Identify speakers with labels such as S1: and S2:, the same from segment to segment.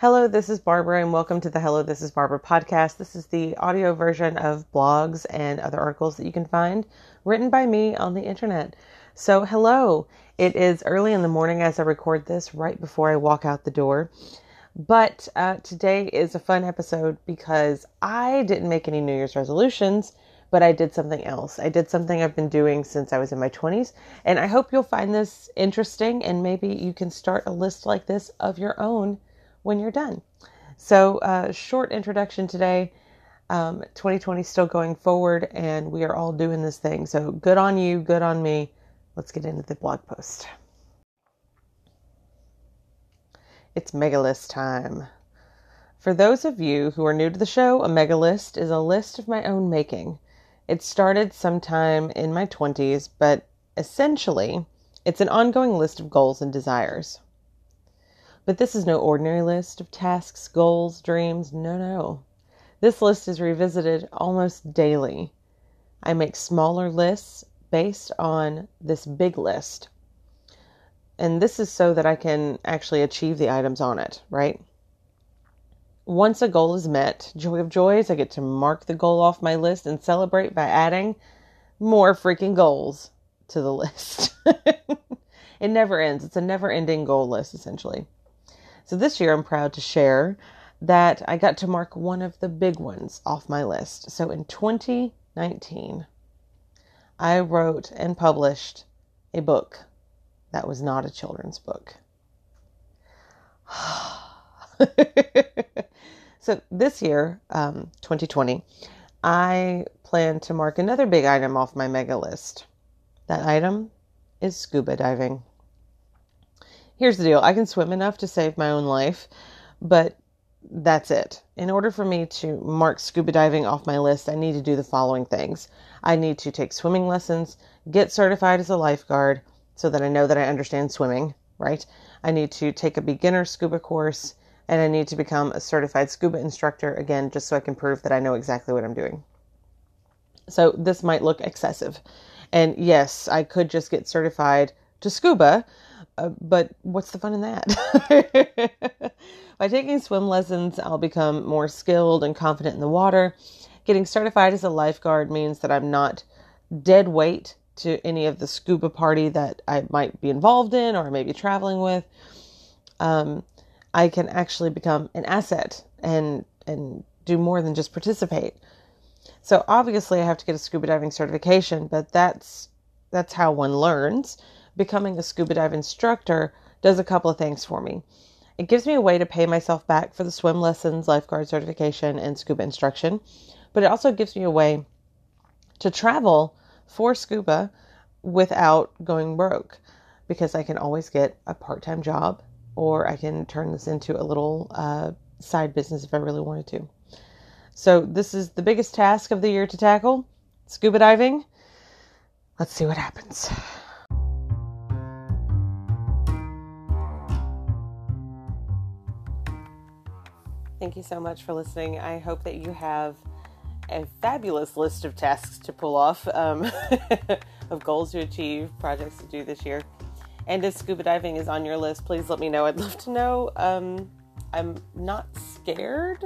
S1: Hello, this is Barbara, and welcome to the Hello, This is Barbara podcast. This is the audio version of blogs and other articles that you can find written by me on the internet. So, hello. It is early in the morning as I record this, right before I walk out the door. But uh, today is a fun episode because I didn't make any New Year's resolutions, but I did something else. I did something I've been doing since I was in my 20s, and I hope you'll find this interesting and maybe you can start a list like this of your own when you're done. So, uh, short introduction today. Um, 2020 is still going forward, and we are all doing this thing. So, good on you, good on me. Let's get into the blog post. It's megalist time. For those of you who are new to the show, a megalist is a list of my own making. It started sometime in my 20s, but essentially, it's an ongoing list of goals and desires. But this is no ordinary list of tasks, goals, dreams. No, no. This list is revisited almost daily. I make smaller lists based on this big list. And this is so that I can actually achieve the items on it, right? Once a goal is met, joy of joys, I get to mark the goal off my list and celebrate by adding more freaking goals to the list. it never ends. It's a never ending goal list, essentially. So this year I'm proud to share that I got to mark one of the big ones off my list. So in 2019, I wrote and published a book that was not a children's book. so this year, um, 2020, I plan to mark another big item off my mega list. That item is scuba diving here's the deal I can swim enough to save my own life, but that's it. In order for me to mark scuba diving off my list, I need to do the following things I need to take swimming lessons, get certified as a lifeguard so that I know that I understand swimming, right? I need to take a beginner scuba course, and I need to become a certified scuba instructor again, just so I can prove that I know exactly what I'm doing. So this might look excessive. And yes, I could just get certified to scuba, uh, but what's the fun in that? By taking swim lessons, I'll become more skilled and confident in the water. Getting certified as a lifeguard means that I'm not dead weight to any of the scuba party that I might be involved in or I may be traveling with. Um, I can actually become an asset and and do more than just participate. So obviously I have to get a scuba diving certification, but that's that's how one learns becoming a scuba dive instructor does a couple of things for me. It gives me a way to pay myself back for the swim lessons, lifeguard certification, and scuba instruction, but it also gives me a way to travel for scuba without going broke because I can always get a part time job or I can turn this into a little uh, side business if I really wanted to. So, this is the biggest task of the year to tackle scuba diving. Let's see what happens. Thank you so much for listening. I hope that you have a fabulous list of tasks to pull off, um, of goals to achieve, projects to do this year. And if scuba diving is on your list, please let me know. I'd love to know. Um, I'm not scared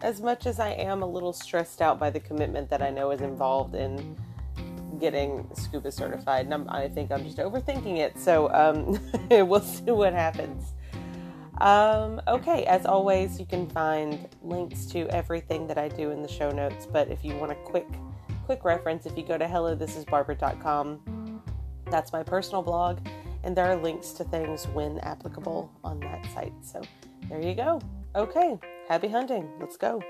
S1: as much as I am a little stressed out by the commitment that I know is involved in getting scuba certified. And I'm, i think I'm just overthinking it. So um, we'll see what happens. Um, okay, as always, you can find links to everything that I do in the show notes. But if you want a quick, quick reference, if you go to hellothisisbarbara.com, that's my personal blog, and there are links to things when applicable on that site. So there you go. Okay, happy hunting. Let's go.